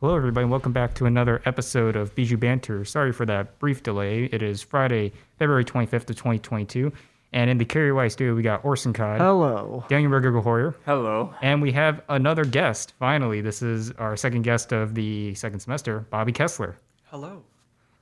Hello, everybody. and Welcome back to another episode of Bijou Banter. Sorry for that brief delay. It is Friday, February 25th of 2022. And in the Carrie White studio, we got Orson Cod, Hello. Daniel Berger Hoyer, Hello. and we have another guest. Finally, this is our second guest of the second semester, Bobby Kessler. Hello.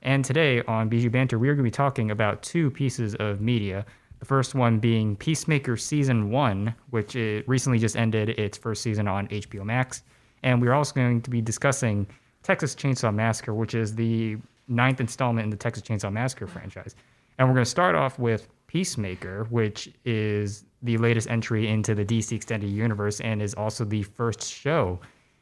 And today on Bijou Banter, we are going to be talking about two pieces of media. The first one being Peacemaker Season 1, which it recently just ended its first season on HBO Max. And we're also going to be discussing Texas Chainsaw Massacre, which is the ninth installment in the Texas Chainsaw Massacre franchise. And we're going to start off with Peacemaker, which is the latest entry into the DC Extended Universe and is also the first show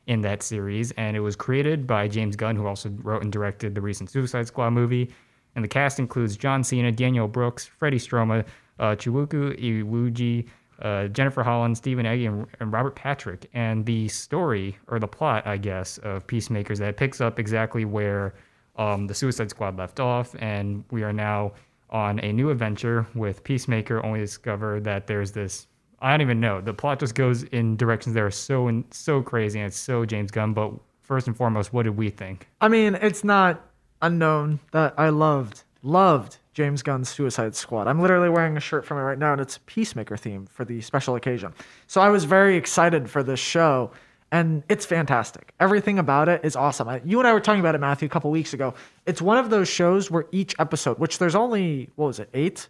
in that series. And it was created by James Gunn, who also wrote and directed the recent Suicide Squad movie. And the cast includes John Cena, Danielle Brooks, Freddie Stroma, uh, Chukwudi Iwuji, uh, Jennifer Holland, Stephen Agee, and, and Robert Patrick. And the story, or the plot, I guess, of Peacemakers that picks up exactly where um, the Suicide Squad left off. And we are now on a new adventure with Peacemaker, only discover that there's this. I don't even know. The plot just goes in directions that are so so crazy and it's so James Gunn. But first and foremost, what did we think? I mean, it's not unknown that I loved, loved James Gunn's Suicide Squad. I'm literally wearing a shirt from it right now, and it's a Peacemaker theme for the special occasion. So I was very excited for this show, and it's fantastic. Everything about it is awesome. I, you and I were talking about it, Matthew, a couple weeks ago. It's one of those shows where each episode, which there's only, what was it, eight?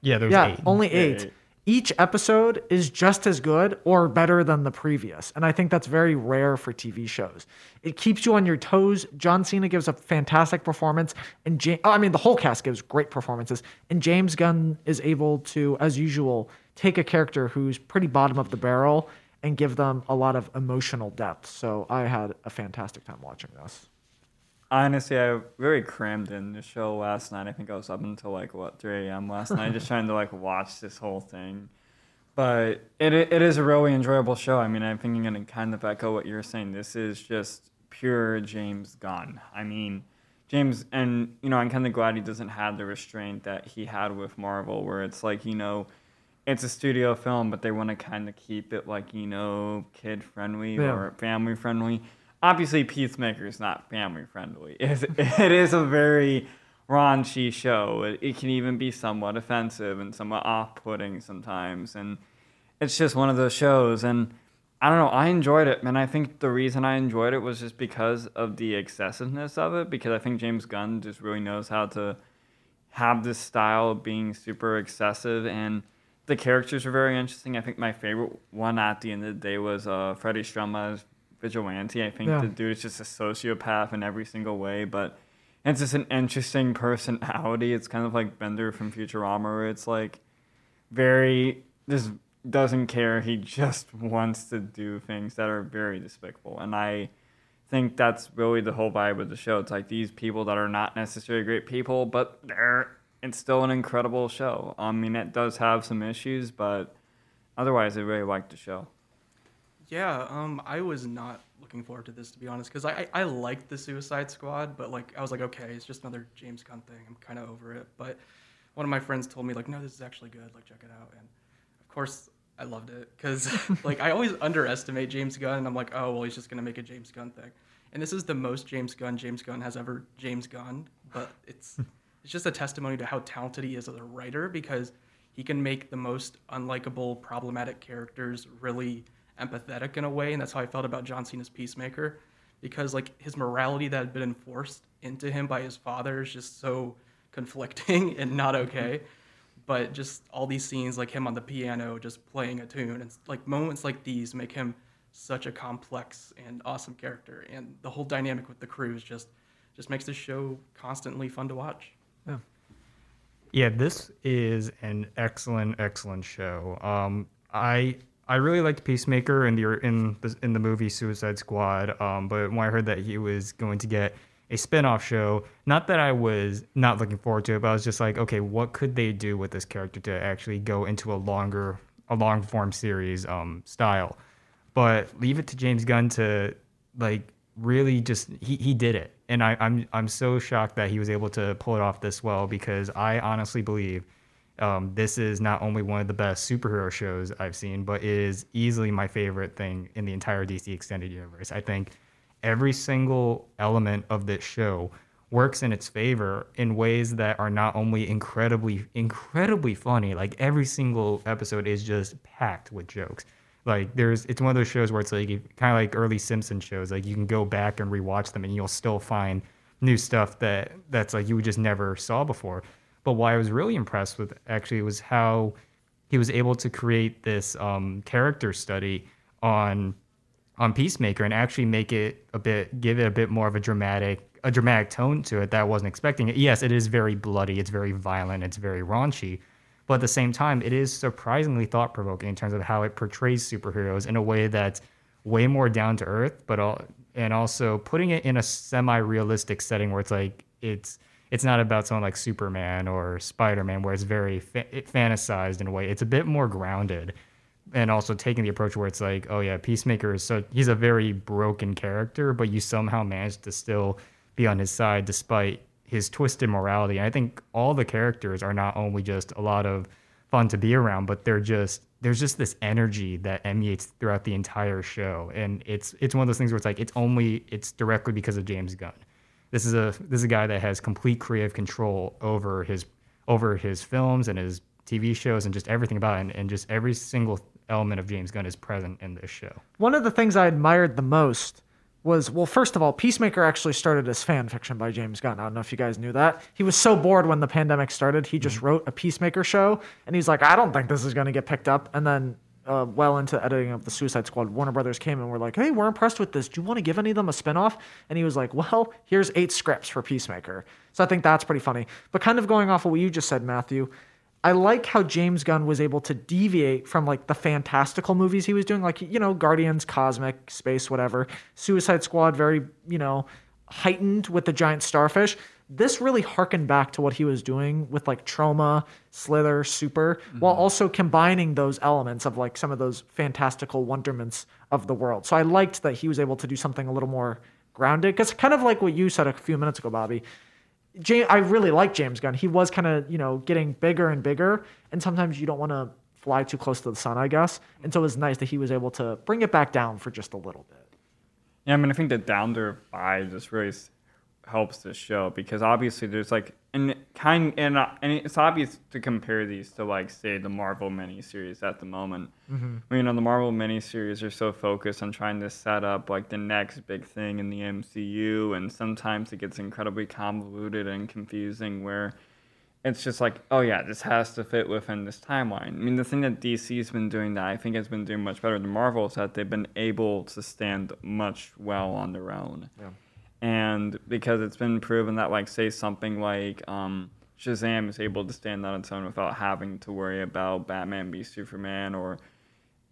Yeah, there's yeah, eight. only Yeah, eight. Each episode is just as good or better than the previous. And I think that's very rare for TV shows. It keeps you on your toes. John Cena gives a fantastic performance. And ja- oh, I mean, the whole cast gives great performances. And James Gunn is able to, as usual, take a character who's pretty bottom of the barrel and give them a lot of emotional depth. So I had a fantastic time watching this. Honestly, I really crammed in the show last night. I think I was up until like what 3 a.m. last night, just trying to like watch this whole thing. But it it is a really enjoyable show. I mean, I'm gonna kind of echo what you're saying. This is just pure James Gunn. I mean, James, and you know, I'm kind of glad he doesn't have the restraint that he had with Marvel, where it's like you know. It's a studio film, but they want to kind of keep it like you know kid friendly Yeah. or family friendly obviously Peacemaker is not family friendly. It's, it is a very raunchy show. It, it can even be somewhat offensive and somewhat off-putting sometimes, and it's just one of those shows. And I don't know, I enjoyed it, and I think the reason I enjoyed it was just because of the excessiveness of it. Because I think James Gunn just really knows how to have this style of being super excessive and the characters are very interesting. I think my favorite one at the end of the day was uh, Freddie Stroma's vigilante. I think Yeah. the dude is just a sociopath in every single way, but it's just an interesting personality. It's kind of like Bender from Futurama, where it's like very just doesn't care. He just wants to do things that are very despicable, and I think that's really the whole vibe of the show. It's like these people that are not necessarily great people, but they're it's still an incredible show. I mean, it does have some issues, but otherwise, I really liked the show. Yeah, um, I was not looking forward to this to be honest, because I, I I liked the Suicide Squad, but like I was like, okay, it's just another James Gunn thing. I'm kind of over it. But one of my friends told me like, no, this is actually good. Like check it out. And of course, I loved it because like I always underestimate James Gunn, and I'm like, oh well, he's just gonna make a James Gunn thing. And this is the most James Gunn James Gunn has ever James Gunn, but it's it's just a testimony to how talented he is as a writer because he can make the most unlikable, problematic characters really empathetic in a way, and that's how I felt about John Cena's Peacemaker, because like his morality that had been enforced into him by his father is just so conflicting and not okay. But just all these scenes, like him on the piano, just playing a tune, and like moments like these make him such a complex and awesome character, and the whole dynamic with the crew is just just makes the show constantly fun to watch. Yeah, this is an excellent, excellent show. Um, I I really liked Peacemaker in the in the in the movie Suicide Squad. Um, but when I heard that he was going to get a spin-off show, not that I was not looking forward to it, but I was just like, okay, what could they do with this character to actually go into a longer, a long form series um, style? But leave it to James Gunn to like really just he, he did it and I, I'm I'm so shocked that he was able to pull it off this well because I honestly believe um, this is not only one of the best superhero shows I've seen, but is easily my favorite thing in the entire DC extended universe. I think every single element of this show works in its favor in ways that are not only incredibly incredibly funny like every single episode is just packed with jokes like there's it's one of those shows where it's like kind of like early simpson shows like you can go back and rewatch them and you'll still find new stuff that that's like you just never saw before but what i was really impressed with actually was how he was able to create this um, character study on on Peacemaker and actually make it a bit give it a bit more of a dramatic a dramatic tone to it that I wasn't expecting. Yes, it is very bloody, it's very violent, it's very raunchy, but at the same time, it is surprisingly thought provoking in terms of how it portrays superheroes in a way that's way more down to earth, but all, and also putting it in a semi realistic setting where it's like it's it's not about someone like Superman or Spider Man where it's very fa- fantasized in a way. It's a bit more grounded and also taking the approach where it's like, oh yeah, Peacemaker is so he's a very broken character, but you somehow manage to still be on his side despite his twisted morality. And I think all the characters are not only just a lot of fun to be around, but they're just there's just this energy that emanates throughout the entire show. And it's it's one of those things where it's like it's only it's directly because of James Gunn. This is a this is a guy that has complete creative control over his over his films and his TV shows and just everything about it. And, and just every single element of James Gunn is present in this show. One of the things I admired the most was well, first of all, Peacemaker actually started as fan fiction by James Gunn. I don't know if you guys knew that. He was so bored when the pandemic started, he just mm-hmm. wrote a Peacemaker show, and he's like, I don't think this is going to get picked up. And then, uh, well into editing of the Suicide Squad, Warner Brothers came and were like, Hey, we're impressed with this. Do you want to give any of them a spinoff? And he was like, Well, here's eight scripts for Peacemaker. So I think that's pretty funny. But kind of going off of what you just said, Matthew. I like how James Gunn was able to deviate from like the fantastical movies he was doing, like, you know, Guardians, Cosmic, Space, whatever. Suicide Squad, very, you know, heightened with the giant starfish. This really harkened back to what he was doing with like Troma, Slither, Super, mm-hmm. while also combining those elements of like some of those fantastical wonderments of the world. So I liked that he was able to do something a little more grounded because kind of like what you said a few minutes ago, Bobby. James, I really like James Gunn. He was kind of, you know, getting bigger and bigger, and sometimes you don't want to fly too close to the sun, I guess. And so it was nice that he was able to bring it back down for just a little bit. Yeah, I mean, I think the down to vibe just really helps the show because obviously there's like and kind and uh, and it's obvious to compare these to like say the Marvel miniseries at the moment. Mm-hmm. I mean, on the Marvel miniseries are so focused on trying to set up like the next big thing in the MCU, and sometimes it gets incredibly convoluted and confusing where it's just like, oh yeah, this has to fit within this timeline. I mean, the thing that DC's been doing that I think has been doing much better than Marvel is that they've been able to stand much well on their own. Yeah and because it's been proven that like say something like um, Shazam is able to stand on its own without having to worry about Batman v Superman or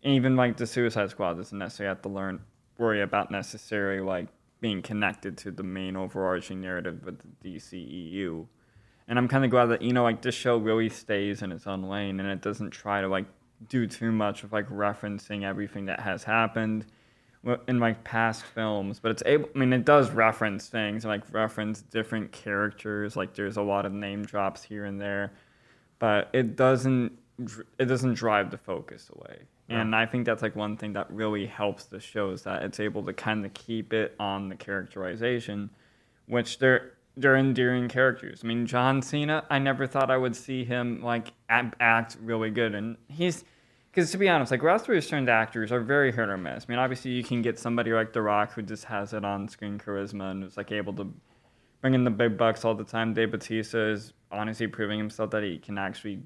even like the Suicide Squad doesn't necessarily have to learn worry about necessarily like being connected to the main overarching narrative of the DCEU. And I'm kind of glad that you know like this show really stays in its own lane and it doesn't try to like do too much of like referencing everything that has happened in like past films, but it's able. I mean, it does reference things like reference different characters. Like there's a lot of name drops here and there, but it doesn't. It doesn't drive the focus away. Yeah. And I think that's like one thing that really helps the show is that it's able to kind of keep it on the characterization, which they're they're endearing characters. I mean, John Cena, I never thought I would see him like act really good, and he's because to be honest, like Rosters turned actors are very hit or miss. I mean, obviously you can get somebody like The Rock who just has it on screen charisma and is like able to bring in the big bucks all the time. Dave Bautista is honestly proving himself that he can actually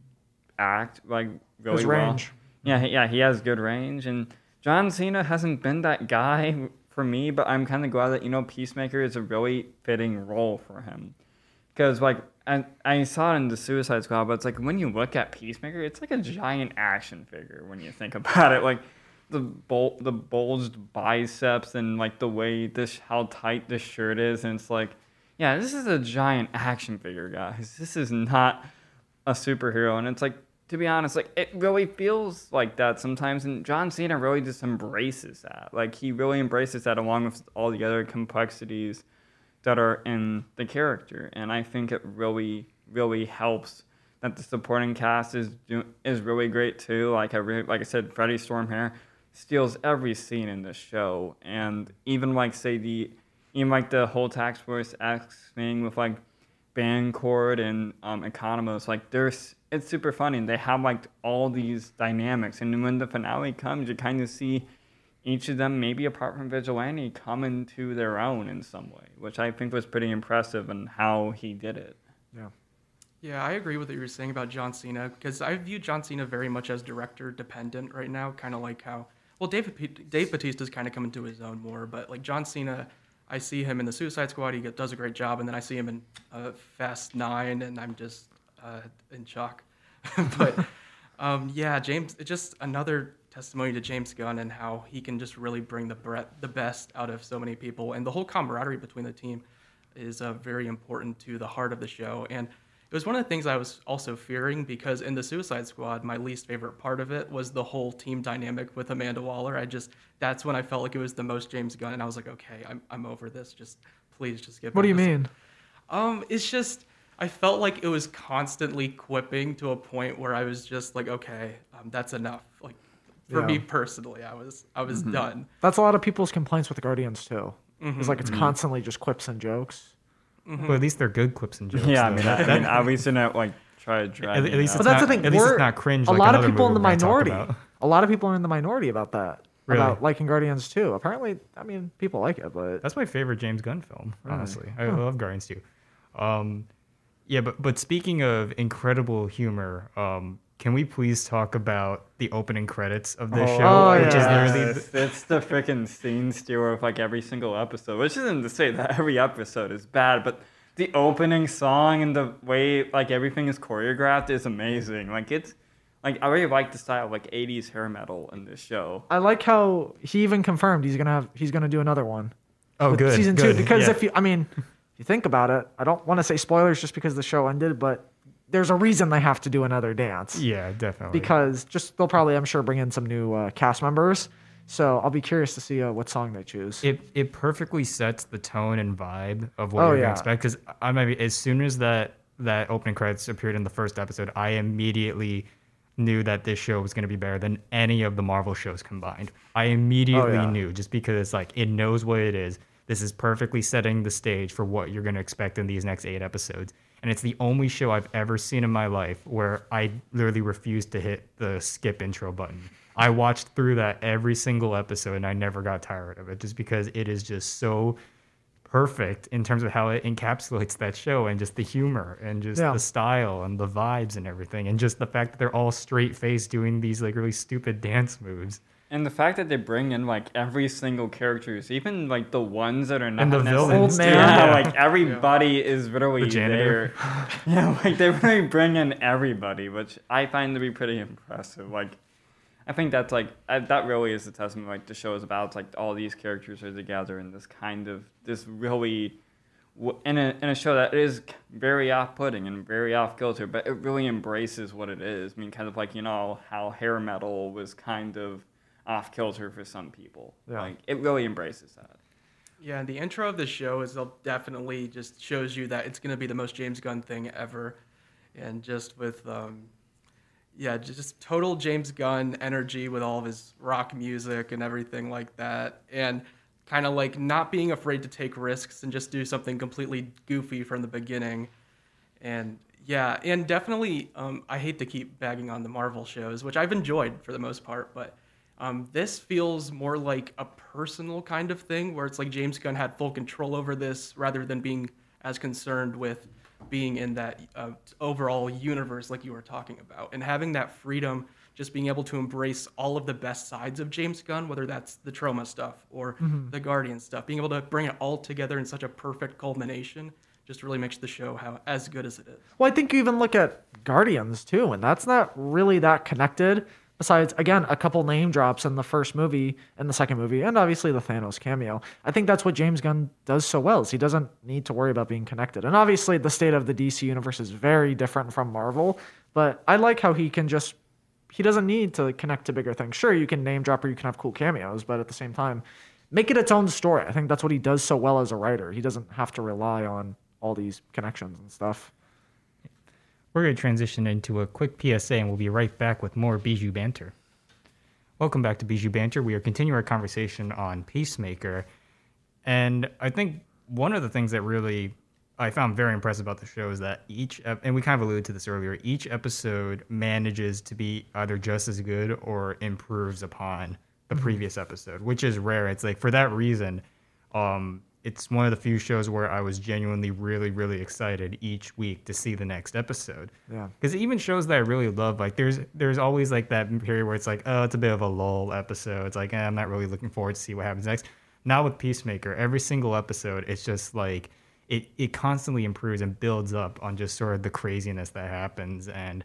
act like really His well. Range. Yeah, yeah, he has good range, and John Cena hasn't been that guy for me. But I'm kind of glad that you know Peacemaker is a really fitting role for him, because like I, I saw it in the Suicide Squad, but it's like when you look at Peacemaker, it's like a giant action figure when you think about it. Like the bul- the bulged biceps and like the way this how tight this shirt is, and it's like, yeah, this is a giant action figure, guys. This is not a superhero, and it's like to be honest, like it really feels like that sometimes, and John Cena really just embraces that. Like he really embraces that along with all the other complexities that are in the character, and I think it really really helps that the supporting cast is is really great too. Like I really, like I said, Freddie Stormare steals every scene in the show, and even like say the even like the whole Task Force X thing with like Bancord and um, Economos, like there's it's super funny. They have like all these dynamics, and when the finale comes, you kind of see each of them, maybe apart from Vigilante, come into their own in some way, which I think was pretty impressive in how he did it. Yeah. Yeah, I agree with what you were saying about John Cena because I view John Cena very much as director dependent right now, kind of like how well Dave Dave Bautista's kind of coming to his own more, but like John Cena, I see him in the Suicide Squad, he does a great job, and then I see him in uh, Fast Nine, and I'm just uh, in shock. but um, yeah, James, it's just another testimony to James Gunn and how he can just really bring the breadth, the best out of so many people, and the whole camaraderie between the team is uh, very important to the heart of the show and it was one of the things I was also fearing because in the Suicide Squad, my least favorite part of it was the whole team dynamic with Amanda Waller. I just that's when I felt like it was the most James Gunn, and I was like, okay, I'm I'm over this. Just please, just give. What do you this. mean? Um, it's just I felt like it was constantly quipping to a point where I was just like, okay, um, that's enough. Like for Yeah. me personally, I was I was done. That's a lot of people's complaints with the Guardians too. Mm-hmm. It's like it's constantly just quips and jokes. Well, at least they're good clips and jokes. Yeah, I though. mean, I, I mean, at least they're not like try to drag. At- at least. But It's that's the not- thing. at least it's not cringe A like lot of people in the movie we're gonna talk minority. A lot of people are in the minority about that. Really? About liking Guardians two. Apparently, I mean, people like it, but That's my favorite James Gunn film, Really? honestly. I love Guardians too. Um, yeah, but but speaking of incredible humor, um, can we please talk about the opening credits of this oh, show, Oh, which yeah. is literally Yes, it's the freaking scene stealer of like every single episode. Which isn't to say that every episode is bad, but the opening song and the way like everything is choreographed is amazing. Like it's like I really like the style of like 80s hair metal in this show. I like how he even confirmed he's gonna have he's gonna do another one. oh good season good, two because yeah. if you I mean if you think about it, I don't want to say spoilers just because the show ended, but there's a reason they have to do another dance. yeah definitely Because just they'll probably I'm sure bring in some new uh, cast members. So I'll be curious to see uh, what song they choose. it it perfectly sets the tone and vibe of what Oh, you're yeah. gonna expect. Because I mean, as soon as that that opening credits appeared in the first episode, I immediately knew that this show was gonna be better than any of the Marvel shows combined. I immediately Oh, yeah. knew just because it's like it knows what it is. This is perfectly setting the stage for what you're gonna expect in these next eight episodes. And it's the only show I've ever seen in my life where I literally refused to hit the skip intro button. I watched through that every single episode and I never got tired of it just because it is just so perfect in terms of how it encapsulates that show and just the humor and just Yeah. the style and the vibes and everything and just the fact that they're all straight faced doing these like really stupid dance moves. And the fact that they bring in like every single characters, even like the ones that are not And the villains, man. Yeah, Yeah. like everybody is really The janitor. there. yeah, like they really bring in everybody, which I find to be pretty impressive. Like, I think that's like I, that really is a testament. Like the show is about it's like all these characters are together in this kind of this really in a in a show that is very off-putting and very off-kilter, but it really embraces what it is. I mean, kind of like you know how hair metal was kind of off-kilter for some people. Yeah. Like it really embraces that. Yeah, and the intro of the show is definitely just shows you that it's going to be the most James Gunn thing ever, and just with um, yeah, just total James Gunn energy with all of his rock music and everything like that, and kind of like not being afraid to take risks and just do something completely goofy from the beginning, and yeah, and definitely um, I hate to keep bagging on the Marvel shows, which I've enjoyed for the most part, but. Um, this feels more like a personal kind of thing where it's like James Gunn had full control over this rather than being as concerned with being in that uh, overall universe like you were talking about. And having that freedom, just being able to embrace all of the best sides of James Gunn, whether that's the Troma stuff or the Guardian stuff, being able to bring it all together in such a perfect culmination just really makes the show how as good as it is. Well, I think you even look at Guardians two, and that's not really that connected. Besides, again, a couple name drops in the first movie and the second movie, and obviously the Thanos cameo. I think that's what James Gunn does so well is he doesn't need to worry about being connected. And obviously, the state of the DC universe is very different from Marvel, but I like how he can just he doesn't need to connect to bigger things. Sure, you can name drop or you can have cool cameos, but at the same time, make it its own story. I think that's what he does so well as a writer. He doesn't have to rely on all these connections and stuff. We're going to transition into a quick PSA and we'll be right back with more Bijou banter. Welcome back to Bijou Banter. We are continuing our conversation on Peacemaker. And I think one of the things that really I found very impressive about the show is that each, and we kind of alluded to this earlier, each episode manages to be either just as good or improves upon the previous episode, which is rare. It's like for that reason, um, it's one of the few shows where I was genuinely really, really excited each week to see the next episode. Yeah. Because even shows that I really love, like there's there's always like that period where it's like, oh, it's a bit of a lull episode. It's like eh, I'm not really looking forward to see what happens next. Now with Peacemaker, every single episode, it's just like it it constantly improves and builds up on just sort of the craziness that happens. And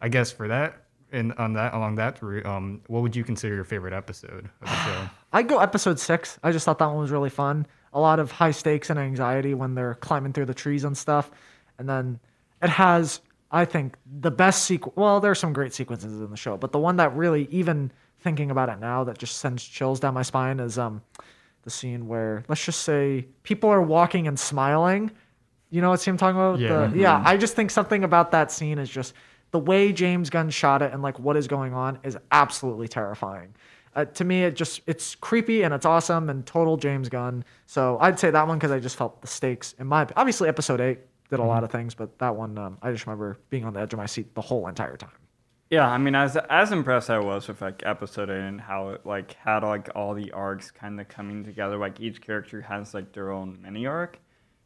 I guess for that and on that along that route, um, what would you consider your favorite episode of the show? I'd go episode six. I just thought that one was really fun. A lot of high stakes and anxiety when they're climbing through the trees and stuff. And then it has, I think, the best sequence. Well, there's some great sequences in the show, but the one that really, even thinking about it now, that just sends chills down my spine is um, the scene where, let's just say, people are walking and smiling. You know what scene I'm talking about? Yeah. The- yeah. I just think something about that scene is just the way James Gunn shot it and like what is going on is absolutely terrifying. Uh, to me, it just it's creepy and it's awesome and total James Gunn. So I'd say that one because I just felt the stakes in my obviously episode eight did a lot of things, but that one um, I just remember being on the edge of my seat the whole entire time. Yeah, I mean, as as impressed I was with like episode eight and how it like had like all the arcs kind of coming together. Like each character has like their own mini arc.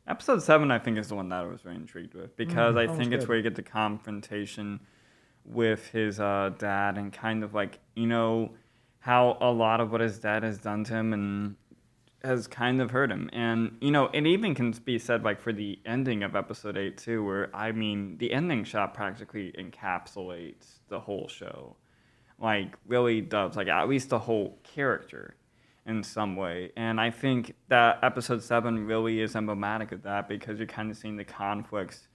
Episode seven, I think, is the one that I was very intrigued with because I think it's good. where you get the confrontation with his uh, dad and kind of like you know how a lot of what his dad has done to him and has kind of hurt him. And, you know, it even can be said, like, for the ending of episode 8, too, where, I mean, the ending shot practically encapsulates the whole show. Like, really does, like, at least the whole character in some way. And I think that episode 7 really is emblematic of that because you're kind of seeing the conflicts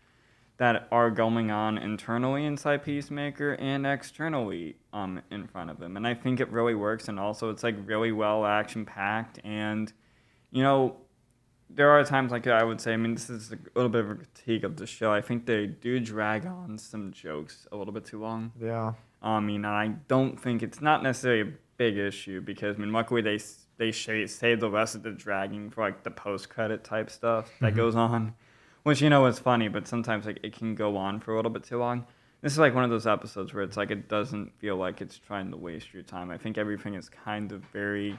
that are going on internally inside Peacemaker and externally um, in front of him. And I think it really works. And also, it's like really well action packed. And, you know, there are times like I would say, I mean, this is a little bit of a critique of the show. I think they do drag on some jokes a little bit too long. Yeah. I mean, I don't think it's not necessarily a big issue because I mean, luckily they they save the rest of the dragging for like the post credit type stuff that goes on, which you know is funny, but sometimes like it can go on for a little bit too long. This is like one of those episodes where it's like it doesn't feel like it's trying to waste your time. I think everything is kind of very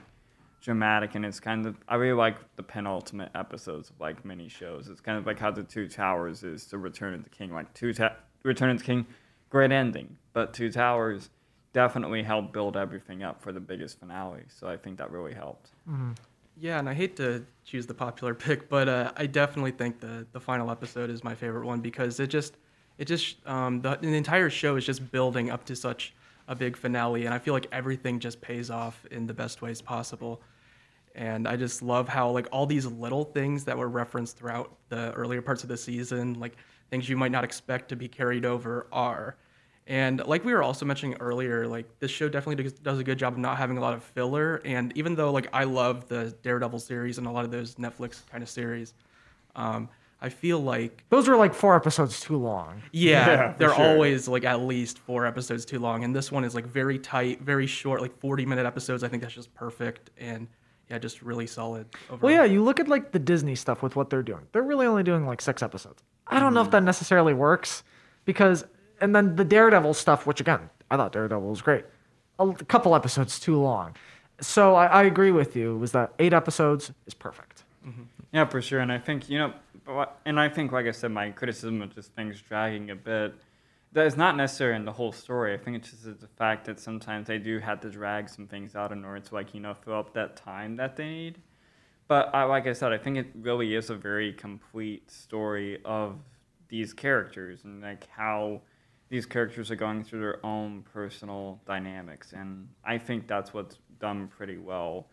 dramatic and it's kind of I really like the penultimate episodes of like mini shows. It's kind of like how the Two Towers is to Return of the King. Like Two Ta- Return of the King, great ending, but Two Towers definitely helped build everything up for the biggest finale. So I think that really helped. Mm-hmm. Yeah, and I hate to choose the popular pick, but uh, I definitely think the the final episode is my favorite one because it just it just um, the, the entire show is just building up to such a big finale, and I feel like everything just pays off in the best ways possible. And I just love how like all these little things that were referenced throughout the earlier parts of the season, like things you might not expect to be carried over, are. And like we were also mentioning earlier, like this show definitely does- does a good job of not having a lot of filler. And even though like I love the Daredevil series and a lot of those Netflix kind of series, um, I feel like Those were like four episodes too long. yeah, Yeah, they're sure. always like at least four episodes too long. And this one is like very tight, very short, like 40 minute episodes. I think that's just perfect. And yeah, just really solid. Overall. Well, yeah, you look at like the Disney stuff with what they're doing. They're really only doing like six episodes. I don't know if that necessarily works because, and then the Daredevil stuff, which again, I thought Daredevil was great. A couple episodes too long. So I, I agree with you. Was that eight episodes is perfect. Mm-hmm. Yeah, for sure. And I think, you know, and I think, like I said, my criticism of just things dragging a bit, that is not necessarily in the whole story. I think it's just the fact that sometimes they do have to drag some things out in order to, like, you know, fill up that time that they need. But I, like I said, I think it really is a very complete story of these characters and, like, how these characters are going through their own personal dynamics. And I think that's what's done pretty well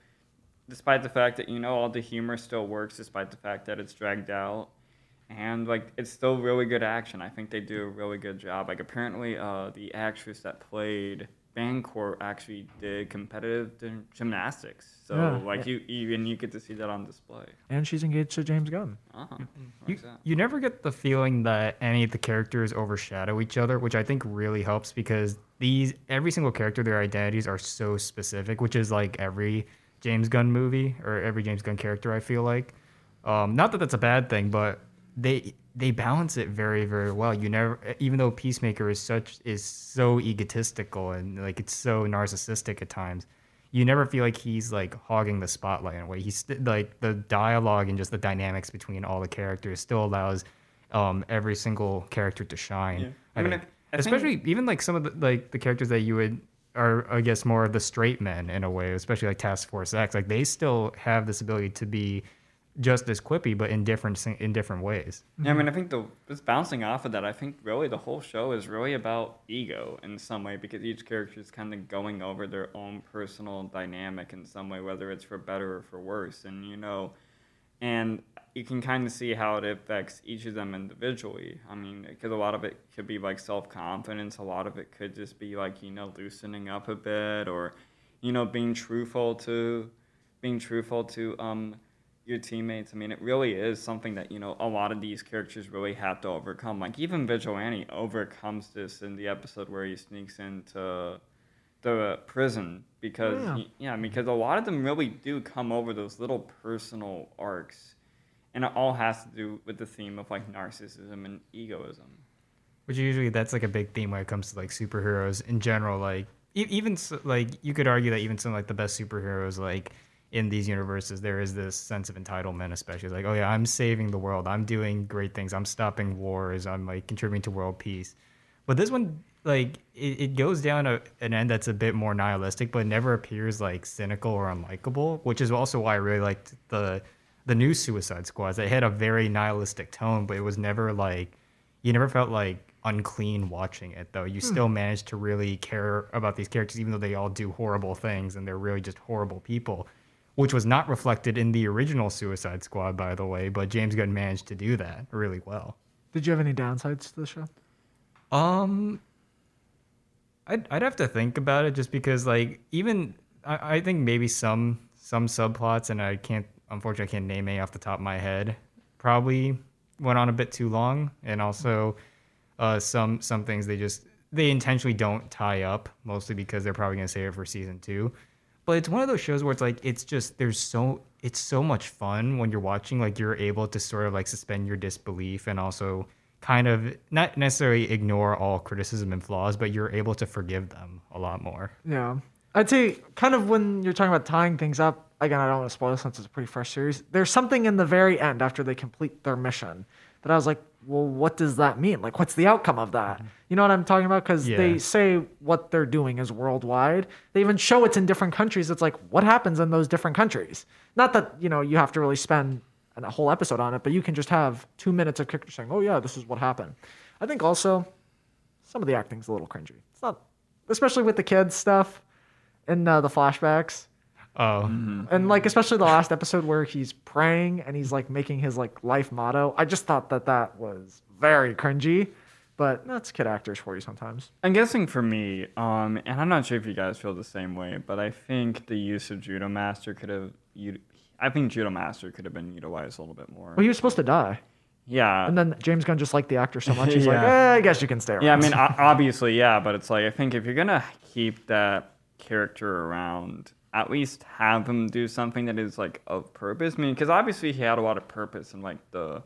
despite the fact that you know all the humor still works despite the fact that it's dragged out and like it's still really good action i think they do a really good job like apparently uh, the actress that played Bancourt actually did competitive gymnastics. So Yeah. like you even you get to see that on display. And she's engaged to James Gunn. Uh-huh. You, you never get the feeling that any of the characters overshadow each other, which I think really helps because these every single character, their identities are so specific, which is like every James Gunn movie or every James Gunn character. I feel like, um, not that that's a bad thing, but they they balance it very very well. You never, even though Peacemaker is such is so egotistical and like it's so narcissistic at times. You never feel like he's like hogging the spotlight in a way. He's like the dialogue and just the dynamics between all the characters still allows um, every single character to shine. Yeah. I I mean, think. I- I think- especially even like some of the like the characters that you would are I guess more of the straight men in a way, especially like Task Force X. Like they still have this ability to be just as quippy, but in different in different ways. Yeah, I mean, I think the just bouncing off of that, I think really the whole show is really about ego in some way because each character is kind of going over their own personal dynamic in some way, whether it's for better or for worse, and you know, and you can kind of see how it affects each of them individually. I mean, because a lot of it could be like self confidence, a lot of it could just be like you know loosening up a bit, or you know being truthful to being truthful to um your teammates. I mean, it really is something that you know a lot of these characters really have to overcome. Like even Vigilante overcomes this in the episode where he sneaks into the prison because Yeah. he- yeah, because a lot of them really do come over those little personal arcs, and it all has to do with the theme of like narcissism and egoism. Which usually that's like a big theme when it comes to like superheroes in general. Like even s like you could argue that even some like the best superheroes like in these universes there is this sense of entitlement, especially like oh yeah I'm saving the world, I'm doing great things, I'm stopping wars, I'm like contributing to world peace. But this one like it, it goes down a, an end that's a bit more nihilistic, but never appears like cynical or unlikable, which is also why I really liked the the new Suicide Squads. They had a very nihilistic tone, but it was never like you never felt like unclean watching it though. You hmm. still managed to really care about these characters, even though they all do horrible things and they're really just horrible people, which was not reflected in the original Suicide Squad, by the way. But James Gunn managed to do that really well. Did you have any downsides to the show? Um, I'd I'd have to think about it just because like even I, I think maybe some some subplots and I can't unfortunately I can't name any off the top of my head probably went on a bit too long and also uh some some things they just they intentionally don't tie up mostly because they're probably gonna save it for season two. But it's one of those shows where it's like it's just there's so it's so much fun when you're watching like you're able to sort of like suspend your disbelief and also kind of not necessarily ignore all criticism and flaws, but you're able to forgive them a lot more. Yeah. I'd say kind of when you're talking about tying things up, again, I don't want to spoil since it's a pretty fresh series. There's something in the very end after they complete their mission that I was like, well, what does that mean? Like, what's the outcome of that? You know what I'm talking about? Because Yeah. they say what they're doing is worldwide. They even show it's in different countries. It's like, what happens in those different countries? Not that, you know, you have to really spend a whole episode on it, but you can just have two minutes of characters saying, oh, yeah, this is what happened. I think also some of the acting's a little cringy. It's not, especially with the kids stuff and uh, the flashbacks. Oh, And like especially the last episode where he's praying and he's like making his like life motto. I just thought that that was very cringy, but that's kid actors for you sometimes. I'm guessing for me, um, and I'm not sure if you guys feel the same way, but I think the use of Judo Master could have, I think Judo Master could have been utilized a little bit more. Well, he was supposed to die, Yeah. and then James Gunn just liked the actor so much. He's like, Yeah. eh, I guess you can stay around. Yeah, I mean, obviously, yeah, but it's like I think if you're gonna keep that character around, at least have him do something that is like of purpose. I mean, because obviously he had a lot of purpose in like the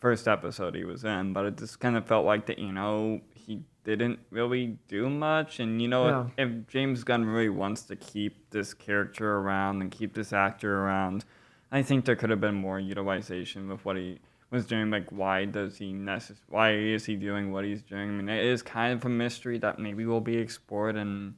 first episode he was in, but it just kind of felt like that, you know, he didn't really do much. And you know, if James Gunn really wants to keep this character around and keep this actor around, I think there could have been more utilization with what he was doing. Like, why does he necess- Why is he doing what he's doing? I mean, it is kind of a mystery that maybe will be explored in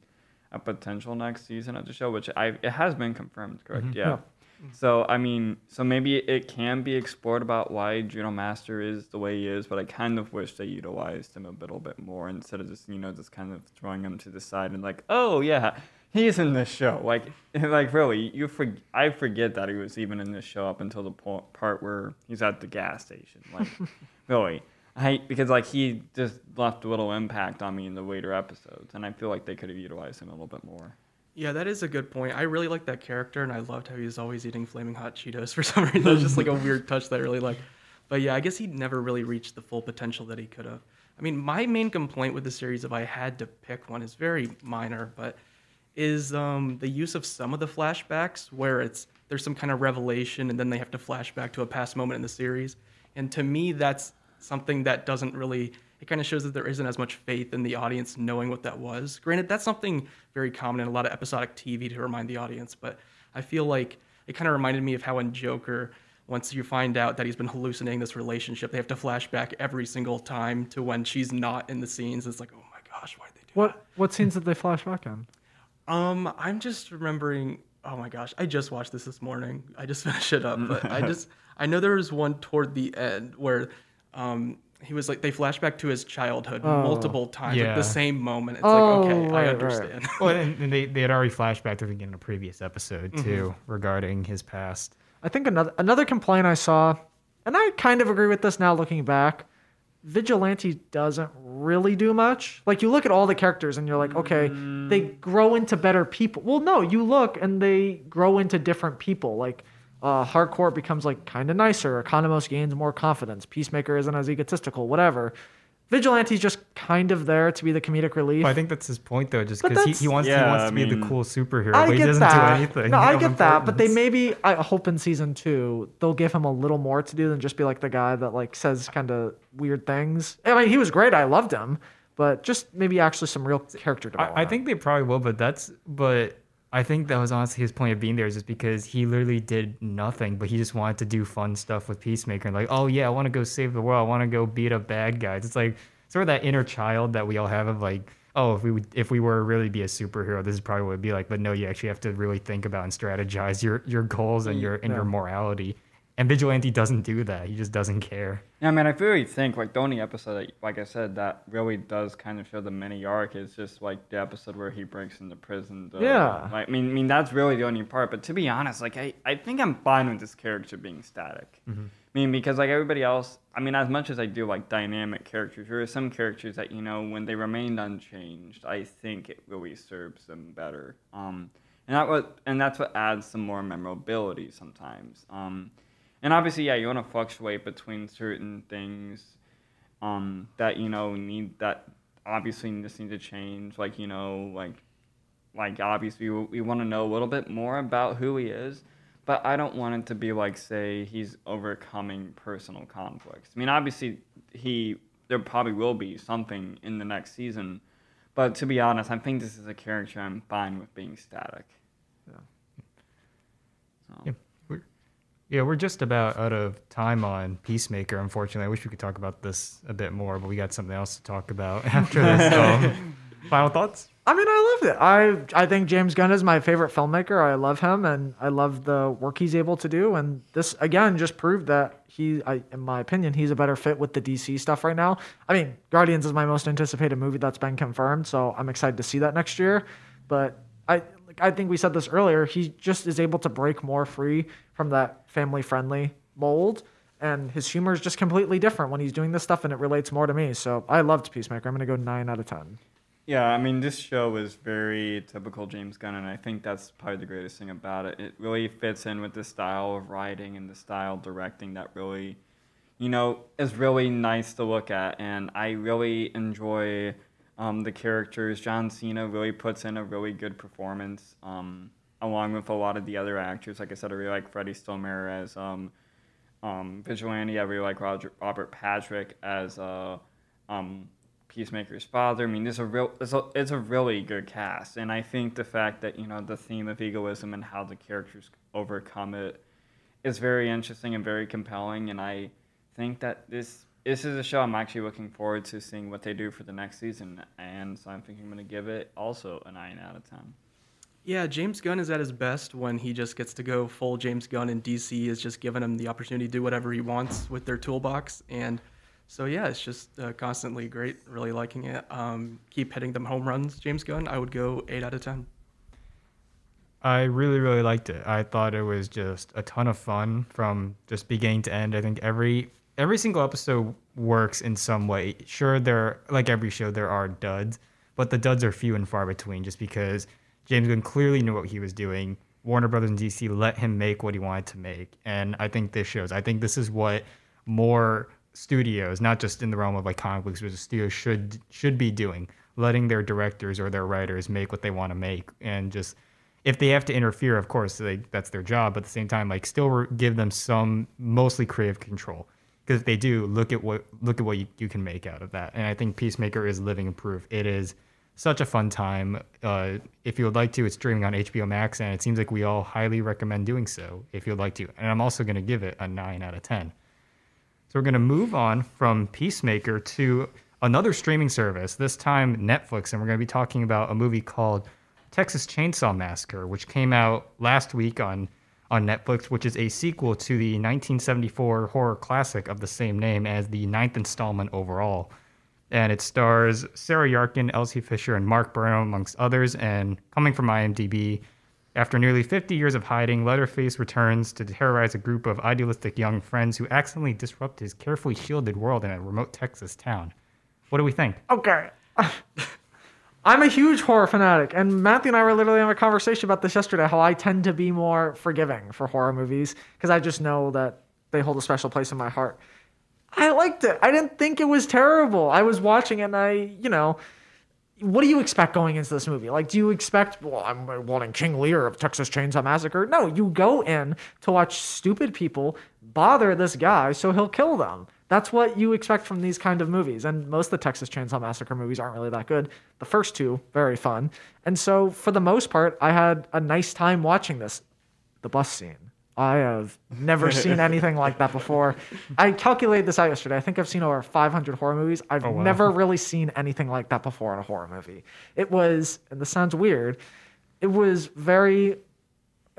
a potential next season of the show, which I it has been confirmed, correct? Mm-hmm. Yeah. Yeah. Mm-hmm. So I mean, so maybe it can be explored about why Judo Master is the way he is, but I kind of wish they utilized him a little bit more instead of just you know just kind of throwing him to the side and like, oh yeah, he's in this show. Like, like really, you for I forget that he was even in this show up until the po- part where he's at the gas station. Like, really, I because like he just left a little impact on me in the later episodes, and I feel like they could have utilized him a little bit more. Yeah, that is a good point. I really like that character, and I loved how he was always eating flaming hot Cheetos for some reason. Was just like a weird touch that I really like. But yeah, I guess he never really reached the full potential that he could have. I mean, my main complaint with the series, if I had to pick one, is very minor, but is um, the use of some of the flashbacks where it's there's some kind of revelation and then they have to flash back to a past moment in the series. And to me, that's something that doesn't really it kind of shows that there isn't as much faith in the audience knowing what that was. Granted, that's something very common in a lot of episodic TV to remind the audience, but I feel like it kind of reminded me of how in Joker, once you find out that he's been hallucinating this relationship, they have to flash back every single time to when she's not in the scenes. It's like, oh my gosh, why'd they do What what scenes did they flash back in? Um, I'm just remembering. Oh my gosh, I just watched this this morning. I just finished it up, but I just I know there was one toward the end where, um, he was like they flash back to his childhood Oh. multiple times at Yeah. the same moment. It's Oh, like okay, right, I right. understand. Well, and, and they, they had already flashed back to the beginning of a previous episode Mm-hmm. too regarding his past. I think another another complaint I saw, and I kind of agree with this now looking back. Vigilante doesn't really do much. Like you look at all the characters and you're like, okay, they grow into better people. Well, no, you look and they grow into different people. Like uh, Harcourt becomes like kind of nicer. Economos gains more confidence. Peacemaker isn't as egotistical. Whatever. Vigilante's just kind of there to be the comedic relief. Well, I think that's his point though, just because he, he wants Yeah, he wants I to be mean- the cool superhero, I but he get doesn't that. do anything. No, I get that, but they importance. maybe I hope in season two they'll give him a little more to do than just be like the guy that like says kind of weird things. I mean, he was great. I loved him, but just maybe actually some real character development. I, I think they probably will, but that's but I think that was honestly his point of being there is just because he literally did nothing, but he just wanted to do fun stuff with Peacemaker and like, oh yeah, I want to go save the world, I want to go beat up bad guys. It's like sort of that inner child that we all have of like, oh, if we would, if we were to really be a superhero, this is probably what it'd be like. But no, you actually have to really think about and strategize your your goals and your and your morality. And Vigilante doesn't do that. He just doesn't care. Yeah, I mean, I really think like the only episode, that, like I said, that really does kind of show the mini arc is just like the episode where he breaks into prison. To, Yeah. Like, I mean, I mean that's really the only part. But to be honest, like I, I think I'm fine with this character being static. I mean, because like everybody else, I mean, as much as I do like dynamic characters, there are some characters that you know when they remained unchanged, I think it really serves them better. Um, and that what and that's what adds some more memorability sometimes. Um, and obviously, yeah, you want to fluctuate between certain things um, that you know need that obviously just need to change. Like you know, like like obviously we, we want to know a little bit more about who he is, but I don't want it to be like say he's overcoming personal conflicts. I mean, obviously he there probably will be something in the next season, but to be honest, I think this is a character I'm fine with being static. So. Yeah. Yeah, we're just about out of time on Peacemaker, unfortunately. I wish we could talk about this a bit more, but we got something else to talk about after this. Um, final thoughts? I mean, I loved it. I I think James Gunn is my favorite filmmaker. I love him, and I love the work he's able to do. And this again just proved that he, I, in my opinion, he's a better fit with the DC stuff right now. I mean, Guardians is my most anticipated movie that's been confirmed, so I'm excited to see that next year. But I, like, I think we said this earlier. He just is able to break more free from that family-friendly mold. And his humor is just completely different when he's doing this stuff, and it relates more to me. So I loved Peacemaker. I'm gonna go nine out of ten. Yeah, I mean, this show is very typical James Gunn, and I think that's probably the greatest thing about it. It really fits in with the style of writing and the style directing that really, you know, is really nice to look at. And I really enjoy um, the characters. John Cena really puts in a really good performance, um, along with a lot of the other actors. Like I said, I really like Freddie Stilmer as um, um, Vigilante. I really like Roger, Robert Patrick as uh, um, Peacemaker's father. I mean, it's a real, it's a, it's a really good cast, and I think the fact that you know the theme of egoism and how the characters overcome it is very interesting and very compelling, and I think that this this is a show I'm actually looking forward to seeing what they do for the next season, and so I'm thinking I'm gonna give it also a nine out of ten. Yeah, James Gunn is at his best when he just gets to go full James Gunn, and DC is just giving him the opportunity to do whatever he wants with their toolbox. And so, yeah, it's just uh, constantly great. Really liking it. Um, keep hitting them home runs, James Gunn. I would go 8 out of 10. I really, really liked it. I thought it was just a ton of fun from just beginning to end. I think every every single episode works in some way. Sure, there like every show there are duds, but the duds are few and far between. Just because James Gunn clearly knew what he was doing. Warner Brothers and DC let him make what he wanted to make, and I think this shows. I think this is what more studios, not just in the realm of like comic books, but studios should should be doing, letting their directors or their writers make what they want to make, and just if they have to interfere, of course, they, that's their job. But at the same time, like still give them some mostly creative control. Because they do, look at what look at what you, you can make out of that. And I think Peacemaker is living proof. It is such a fun time. Uh, if you would like to, it's streaming on HBO Max, and it seems like we all highly recommend doing so if you'd like to. And I'm also going to give it a nine out of ten. So we're going to move on from Peacemaker to another streaming service, this time Netflix, and we're going to be talking about a movie called Texas Chainsaw Massacre, which came out last week on on Netflix, which is a sequel to the 1974 horror classic of the same name as the ninth installment overall. And it stars Sarah Yarkin, Elsie Fisher, and Mark Burnham, amongst others. And coming from IMDb, after nearly 50 years of hiding, Leatherface returns to terrorize a group of idealistic young friends who accidentally disrupt his carefully shielded world in a remote Texas town. What do we think? Okay. I'm a huge horror fanatic, and Matthew and I were literally having a conversation about this yesterday. How I tend to be more forgiving for horror movies because I just know that they hold a special place in my heart. I liked it. I didn't think it was terrible. I was watching it, and I, you know, what do you expect going into this movie? Like, do you expect, well, I'm wanting King Lear of Texas Chainsaw Massacre? No, you go in to watch stupid people bother this guy so he'll kill them. That's what you expect from these kind of movies. And most of the Texas Chainsaw Massacre movies aren't really that good. The first two, very fun. And so, for the most part, I had a nice time watching this. The bus scene. I have never seen anything like that before. I calculated this out yesterday. I think I've seen over 500 horror movies. I've oh, wow. never really seen anything like that before in a horror movie. It was, and this sounds weird, it was very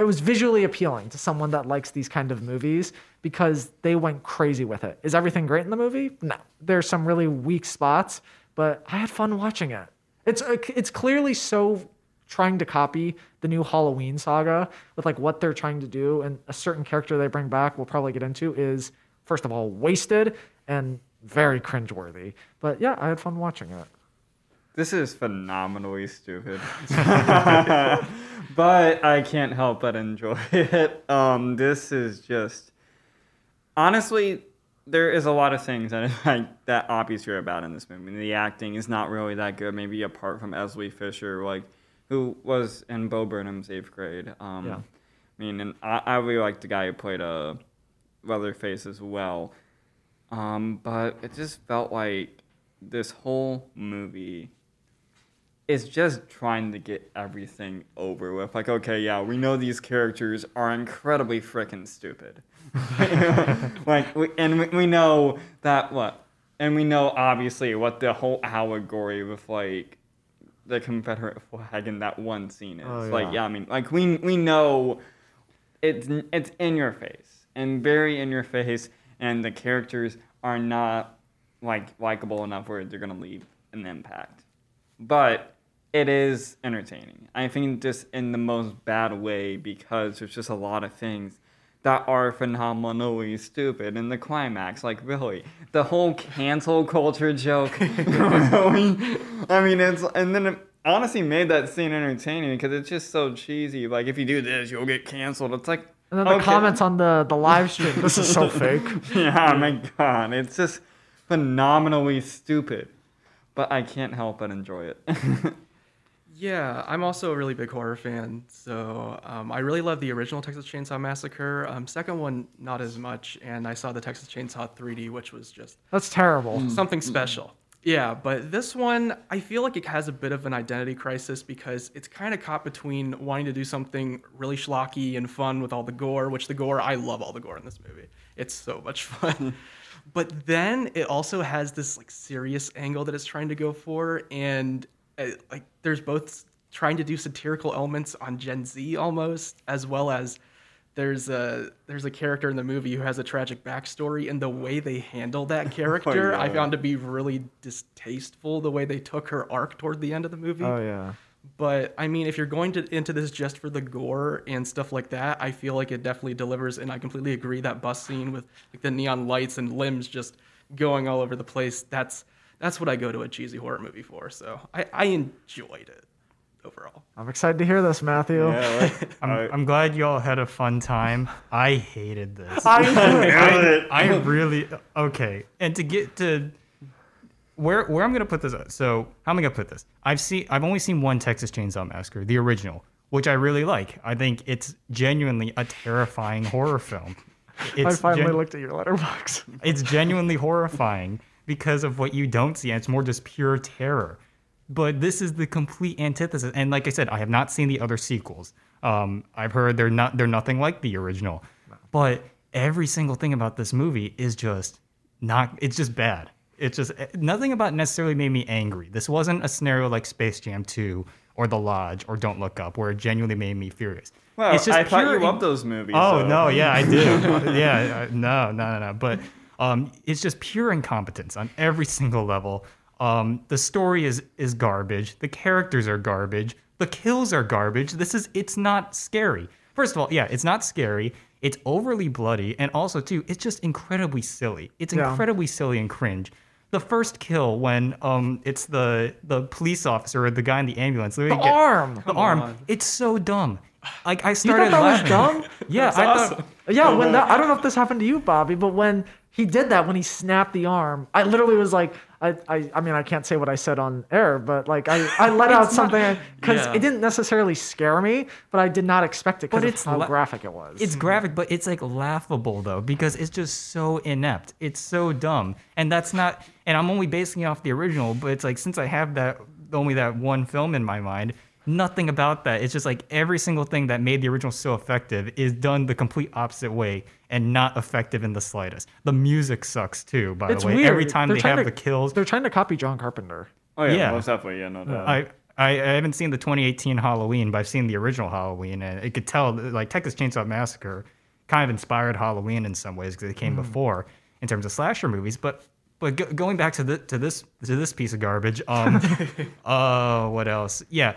it was visually appealing to someone that likes these kind of movies because they went crazy with it. Is everything great in the movie? No. There's some really weak spots, but I had fun watching it. It's uh, it's clearly so trying to copy the new Halloween saga with like what they're trying to do and a certain character they bring back we'll probably get into is first of all wasted and very cringeworthy. But yeah, I had fun watching it. This is phenomenally stupid. but I can't help but enjoy it. Um, this is just honestly, there is a lot of things that like that obviously about in this movie. The acting is not really that good, maybe apart from Elsie Fisher, like who was in Bo Burnham's eighth grade. Um, Yeah. I mean, and I, I really like the guy who played uh, Leatherface as well. Um, but it just felt like this whole movie is just trying to get everything over with. Like, okay, yeah, we know these characters are incredibly freaking stupid. like, we, and we, we know that what, and we know obviously what the whole allegory with like the Confederate flag in that one scene is. Oh, Like, yeah. yeah, I mean, like we we know it's it's in your face and very in your face, and the characters are not like likable enough where they're gonna leave an impact. But it is entertaining. I think just in the most bad way because there's just a lot of things that are phenomenally stupid in the climax. Like really, the whole cancel culture joke. I mean, it's and then it honestly made that scene entertaining because it's just so cheesy. Like if you do this, you'll get canceled. It's like And then the okay. comments on the the live stream. This is so fake. yeah, my god, it's just phenomenally stupid. But I can't help but enjoy it. Yeah, I'm also a really big horror fan, so um, I really love the original Texas Chainsaw Massacre. Um, second one, not as much, and I saw the Texas Chainsaw 3D, which was just That's terrible. something special. Yeah, but this one, I feel like it has a bit of an identity crisis because it's kind of caught between wanting to do something really schlocky and fun with all the gore, which the gore, I love all the gore in this movie. It's so much fun. but then it also has this like serious angle that it's trying to go for, and Uh, like there's both trying to do satirical elements on Gen Z almost, as well as there's a there's a character in the movie who has a tragic backstory, and the way they handle that character, oh, I yeah. found to be really distasteful. The way they took her arc toward the end of the movie. Oh yeah. But I mean, if you're going to into this just for the gore and stuff like that, I feel like it definitely delivers. And I completely agree that bus scene with like the neon lights and limbs just going all over the place. That's that's what I go to a cheesy horror movie for. So I, I enjoyed it overall. I'm excited to hear this, Matthew. Yeah, like, I'm, I- I'm glad y'all had a fun time. I hated this. I, I, I really okay. And to get to where where I'm gonna put this. So how am I gonna put this? I've seen I've only seen one Texas Chainsaw Massacre, the original, which I really like. I think it's genuinely a terrifying horror film. I finally gen- looked at your Letterboxd. it's genuinely horrifying because of what you don't see, and it's more just pure terror. But this is the complete antithesis. And like I said, I have not seen the other sequels. Um, I've heard they're not they're nothing like the original. But every single thing about this movie is just not. It's just bad. It's just nothing about it necessarily made me angry. This wasn't a scenario like Space Jam 2 or The Lodge or Don't Look Up where it genuinely made me furious. well, it's just I thought pure you loved those movies. Oh so- no, yeah, I do. yeah, uh, no, no, no, no. But um, it's just pure incompetence on every single level. Um, the story is is garbage. The characters are garbage. The kills are garbage. This is it's not scary. First of all, yeah, it's not scary. It's overly bloody, and also too, it's just incredibly silly. It's Yeah. incredibly silly and cringe. The first kill when um it's the the police officer or the guy in the ambulance. The arm. The arm. on. It's so dumb. Like I started. You thought that was dumb? Yeah, I thought Yeah, when that, I don't know if this happened to you, Bobby, but when he did that, when he snapped the arm, I literally was like, I, I, I mean, I can't say what I said on air, but like, I, I let out something because Yeah. it didn't necessarily scare me, but I did not expect it because of it's how la- graphic it was. It's graphic, but it's like laughable though because it's just so inept. It's so dumb, and that's not. And I'm only basing it off the original, but it's like since I have that only that one film in my mind, nothing about that. It's just like every single thing that made the original so effective is done the complete opposite way and not effective in the slightest. The music sucks too. By It's the way, weird. every time They're they trying have to- the kills, They're trying to copy John Carpenter. Oh yeah, Yeah. most definitely. Yeah, no doubt. I, I I haven't seen the 2018 Halloween, but I've seen the original Halloween, and it could tell like Texas Chainsaw Massacre kind of inspired Halloween in some ways because it came before in terms of slasher movies. But but go, going back to the to this to this piece of garbage, um, uh, what else? Yeah,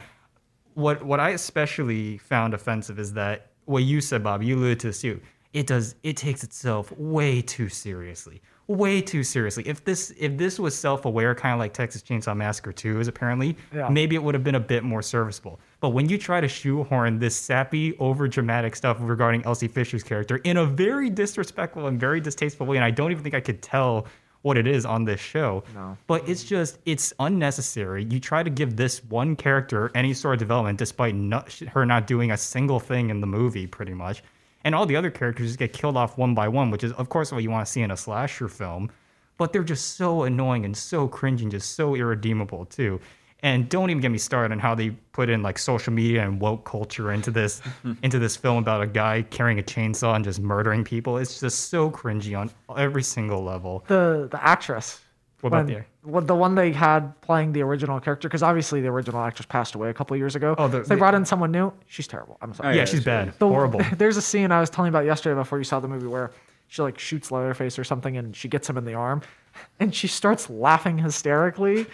what what I especially found offensive is that what you said, Bob. You alluded to this too. It does. It takes itself way too seriously. Way too seriously. If this if this was self aware, kind of like Texas Chainsaw Massacre 2 is apparently, Yeah. maybe it would have been a bit more serviceable. But when you try to shoehorn this sappy, over dramatic stuff regarding Elsie Fisher's character in a very disrespectful and very distasteful way, and I don't even think I could tell what it is on this show. No. But it's just it's unnecessary. You try to give this one character any sort of development despite not, her not doing a single thing in the movie, pretty much. And all the other characters just get killed off one by one, which is of course what you want to see in a slasher film. But they're just so annoying and so cringy and just so irredeemable too. And don't even get me started on how they put in like social media and woke culture into this into this film about a guy carrying a chainsaw and just murdering people. It's just so cringy on every single level. The the actress. What about the- what the one they had playing the original character? Because obviously the original actress passed away a couple years ago. Oh, the- so they the- brought in someone new. She's terrible. I'm sorry. Oh, yeah, yeah, she's she bad. The- Horrible. There's a scene I was telling you about yesterday before you saw the movie where she like shoots Leatherface or something and she gets him in the arm and she starts laughing hysterically.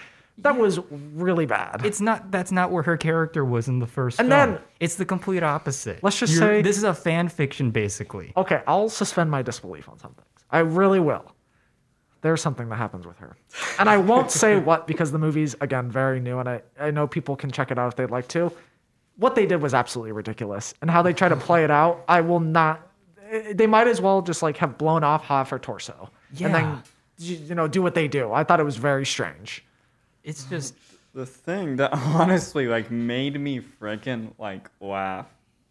That was really bad. It's not. That's not where her character was in the first And film. then- it's the complete opposite. Let's just You're- say- this is a fan fiction, basically. okay, I'll suspend my disbelief on some things. I really will. There's something that happens with her. And I won't say what because the movie's, again, very new and I, I know people can check it out if they'd like to. What they did was absolutely ridiculous. And how they try to play it out, I will not. eh, They might as well just like have blown off half her torso. yeah. And then, you you know, do what they do. I thought it was very strange. It's just. the thing that honestly like made me freaking like laugh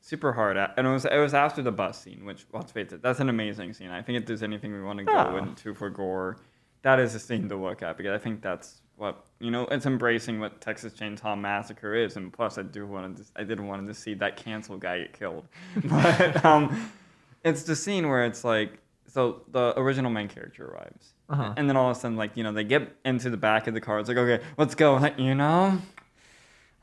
super hard at, and it was it was after the bus scene, which let's face it, that's an amazing scene. I think if there's anything we want to go Yeah. into for gore, that is a scene to look at because I think that's what you know. It's embracing what Texas Chainsaw Massacre is, and plus I do want to I did want to see that cancel guy get killed, but um, it's the scene where it's like so the original main character arrives. Uh-huh. And then all of a sudden, like, you know, they get into the back of the car. It's like, okay, let's go. Like, you know,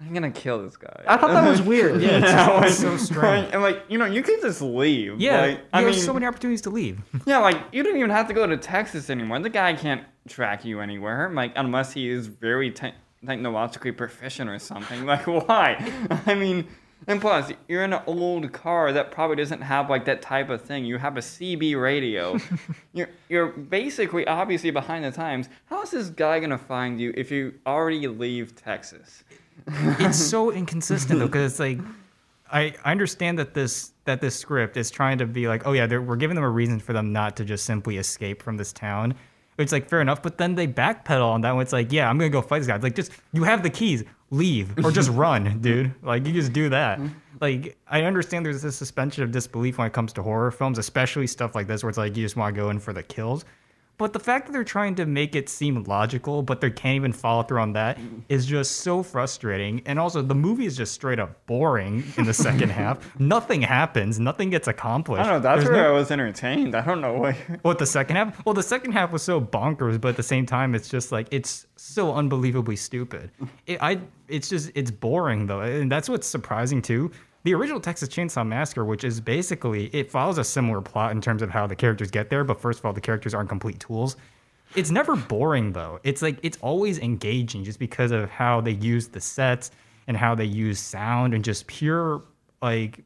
I'm going to kill this guy. I thought that was weird. Yeah, it's, Yeah, just- like- so strange. And, like, you know, you could just leave. Yeah, Like, I there's mean, so many opportunities to leave. yeah, like, you don't even have to go to Texas anymore. The guy can't track you anywhere. Like, unless he is very te- technologically proficient or something. Like, why? I mean, and plus, you're in an old car that probably doesn't have like that type of thing. You have a CB radio. you're you're basically obviously behind the times. How is this guy gonna find you if you already leave Texas? It's so inconsistent though because it's like I, I understand that this that this script is trying to be like oh yeah we're giving them a reason for them not to just simply escape from this town. It's like fair enough but then they backpedal on that one. It's like yeah i'm gonna go fight this guy. It's like just you have the keys. Leave or just run dude. Like you just do that. Like i understand there's this suspension of disbelief when it comes to horror films especially stuff like this where it's like you just want to go in for the kills but the fact that they're trying to make it seem logical, but they can't even follow through on that, mm. is just so frustrating. And also, the movie is just straight up boring in the second half. Nothing happens. Nothing gets accomplished. I don't know. That's There's where no- I was entertained. I don't know what. what the second half? Well, the second half was so bonkers, but at the same time, it's just like it's so unbelievably stupid. It, I, it's just it's boring though, and that's what's surprising too. The original Texas Chainsaw Massacre, which is basically it follows a similar plot in terms of how the characters get there, but first of all, the characters aren't complete tools. It's never boring though. It's like it's always engaging just because of how they use the sets and how they use sound and just pure like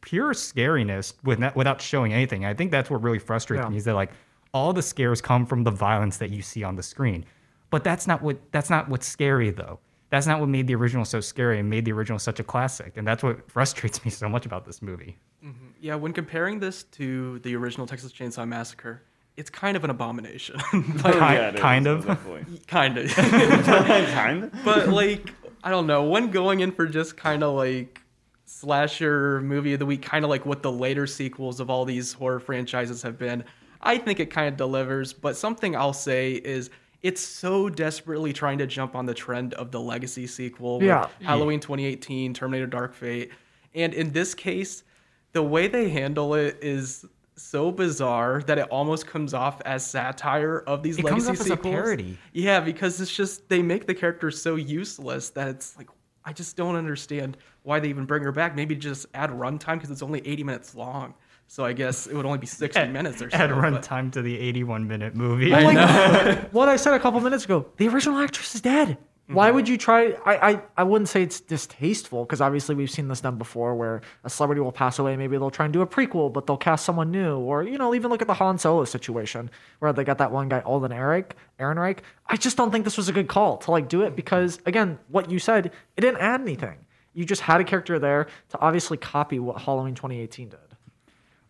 pure scariness with without showing anything. I think that's what really frustrates Yeah. me is that like all the scares come from the violence that you see on the screen. But that's not what that's not what's scary though. That's not what made the original so scary and made the original such a classic. And that's what frustrates me so much about this movie. Mm-hmm. Yeah, when comparing this to the original Texas Chainsaw Massacre, it's kind of an abomination. Oh, Ki- it is, kind of. definitely. kind of. kind of. but like I don't know, when going in for just kind of like slasher movie of the week, kind of like what the later sequels of all these horror franchises have been, I think it kind of delivers. But something I'll say is it's so desperately trying to jump on the trend of the legacy sequel, with Yeah. Mm-hmm. Halloween 2018, Terminator Dark Fate, and in this case, the way they handle it is so bizarre that it almost comes off as satire of these It comes legacy off as a parody. Yeah, because it's just they make the character so useless that it's like I just don't understand why they even bring her back. Maybe just add runtime because it's only 80 minutes long. So I guess it would only be 60 minutes or so. Add but- runtime to the 81 minute movie. Well, like, what I said a couple minutes ago, the original actress is dead. Mm-hmm. Why would you try? I, I, I wouldn't say it's distasteful because obviously we've seen this done before where a celebrity will pass away. Maybe they'll try and do a prequel, but they'll cast someone new. Or, you know, even look at the Han Solo situation where they got that one guy, Alden Eric, Ehrenreich. I just don't think this was a good call to like do it because, again, what you said, it didn't add anything. You just had a character there to obviously copy what Halloween 2018 did.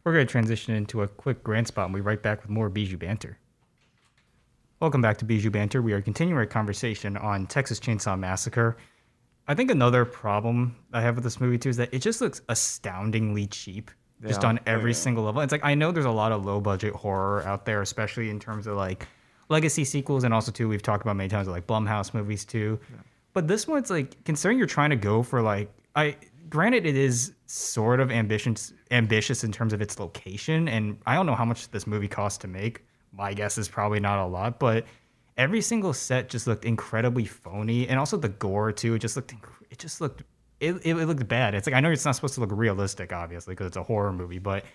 We're going to transition into a quick grant spot and we'll be right back with more Bijou Banter. Welcome back to Bijou Banter. We are continuing our conversation on Texas Chainsaw Massacre. I think another problem I have with this movie too is that it just looks astoundingly cheap, just on oh, every single level. It's like I know there's a lot of low budget horror out there, especially in terms of like legacy sequels, and also too we've talked about many times like Blumhouse movies too. But this one's like considering you're trying to go for like I granted it is sort of ambitious ambitious in terms of its location, and I don't know how much this movie cost to make. My guess is probably not a lot, but every single set just looked incredibly phony, and also the gore too. It just looked it just looked it, it, it looked bad. It's like I know it's not supposed to look realistic, obviously, because it's a horror movie, but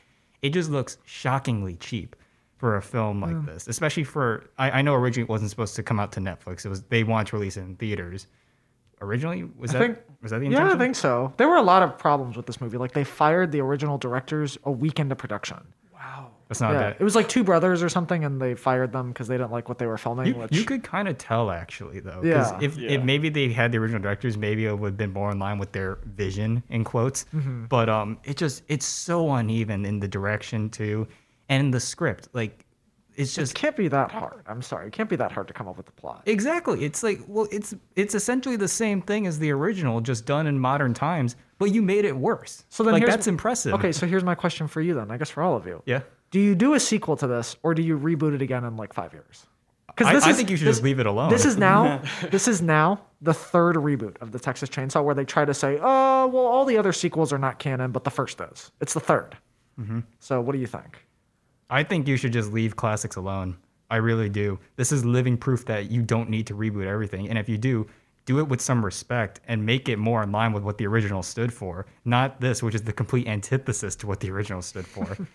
it just looks shockingly cheap for a film like mm. this, especially for I, I know originally it wasn't supposed to come out to Netflix. It was they wanted to release it in theaters. Originally, was that think- was that the intention? Yeah, intention? I think so. There were a lot of problems with this movie. Like they fired the original directors a week into production. Wow. That's not yeah, that. it was like two brothers or something, and they fired them because they didn't like what they were filming. You, which you could kind of tell actually though, 'cause Yeah. if, Yeah. if maybe they had the original directors, maybe it would have been more in line with their vision in quotes. Mm-hmm. But um, it just it's so uneven in the direction too, and in the script. Like it's it just can't be that hard. I'm sorry, it can't be that hard to come up with the plot. exactly. It's like well, it's it's essentially the same thing as the original, just done in modern times. But you made it worse. So then like that's impressive. Okay, so here's my question for you then. I guess for all of you. Yeah. Do you do a sequel to this, or do you reboot it again in like five years? Because I, I think you should just leave it alone. This is now this is now the third reboot of the Texas Chainsaw where they try to say, oh, well, all the other sequels are not canon, but the first is. It's the 3rd Mm-hmm. So what do you think? I think you should just leave classics alone. I really do. This is living proof that you don't need to reboot everything. And if you do, do it with some respect and make it more in line with what the original stood for. Not this, which is the complete antithesis to what the original stood for.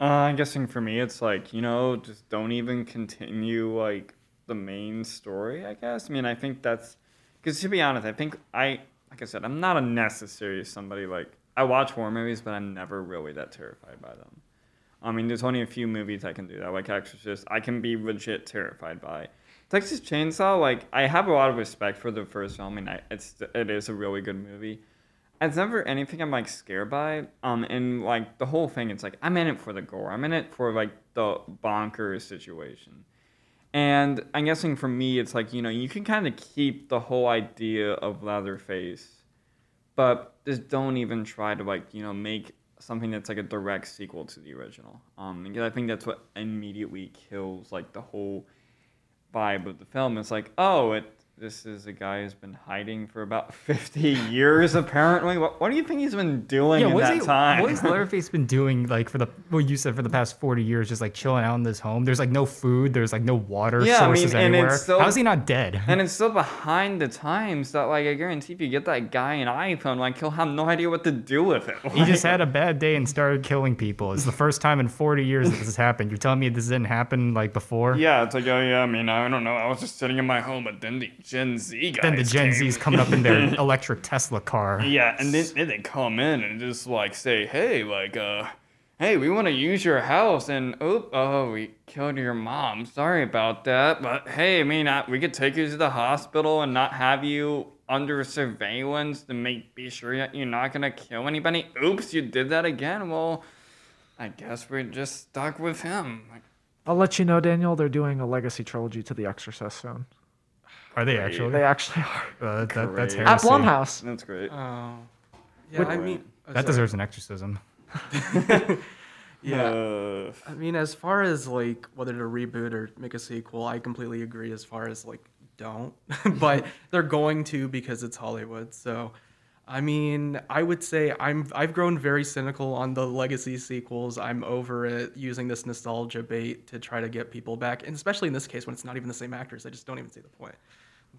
Uh, I'm guessing for me, it's like, you know, just don't even continue, like, the main story, I guess. I mean, I think that's Because to be honest, I think I, like I said, I'm not a necessary somebody like I watch horror movies, but I'm never really that terrified by them. I mean, there's only a few movies I can do that, like Exorcist. I can be legit terrified by. Texas Chainsaw, like I have a lot of respect for the first film, and I, it's it is a really good movie. It's never anything I'm like scared by. Um, and like the whole thing, it's like I'm in it for the gore. I'm in it for like the bonkers situation. And I'm guessing for me, it's like you know you can kind of keep the whole idea of Leatherface, but just don't even try to like you know make something that's like a direct sequel to the original. Um, because I think that's what immediately kills like the whole vibe of the film. It's like, oh, it this is a guy who's been hiding for about 50 years apparently what, what do you think he's been doing in what's that he, time What has Leatherface been doing like for the well you said for the past forty years, just like chilling out in this home? There's like no food, there's like no water Yeah, I mean, sources and it's anywhere. so- How is he not dead? and it's still behind the times that like i guarantee if you get that guy an iphone like he'll have no idea what to do with it he just had a bad day and started killing people. It's the first time in 40 years that this has happened. You're telling me this didn't happen like before? yeah it's like oh yeah i mean i don't know i was just sitting in my home but then the gen z guys Then the Gen came. Z's coming up in their electric Tesla car. Yeah, and then, then they come in and just like say, hey, like, uh, hey, we want to use your house, and oh, oh, we killed your mom. Sorry about that, but hey, I mean, I, we could take you to the hospital and not have you under surveillance to make be sure that you're not gonna kill anybody. Oops, you did that again. Well, I guess we're just stuck with him. I'll let you know, Daniel. They're doing a legacy trilogy to The Exorcist soon. Are they actually? They actually are Uh, that, that's Great. at heresy. Blumhouse. that's great. Oh. Yeah, With- I mean, oh, That sorry. deserves an exorcism. Yeah. Uh, I mean, as far as like whether to reboot or make a sequel, I completely agree. As far as like don't, but they're going to because it's Hollywood. So, I mean, I would say I'm I've grown very cynical on the legacy sequels. I'm over it using this nostalgia bait to try to get people back, and especially in this case when it's not even the same actors. I just don't even see the point.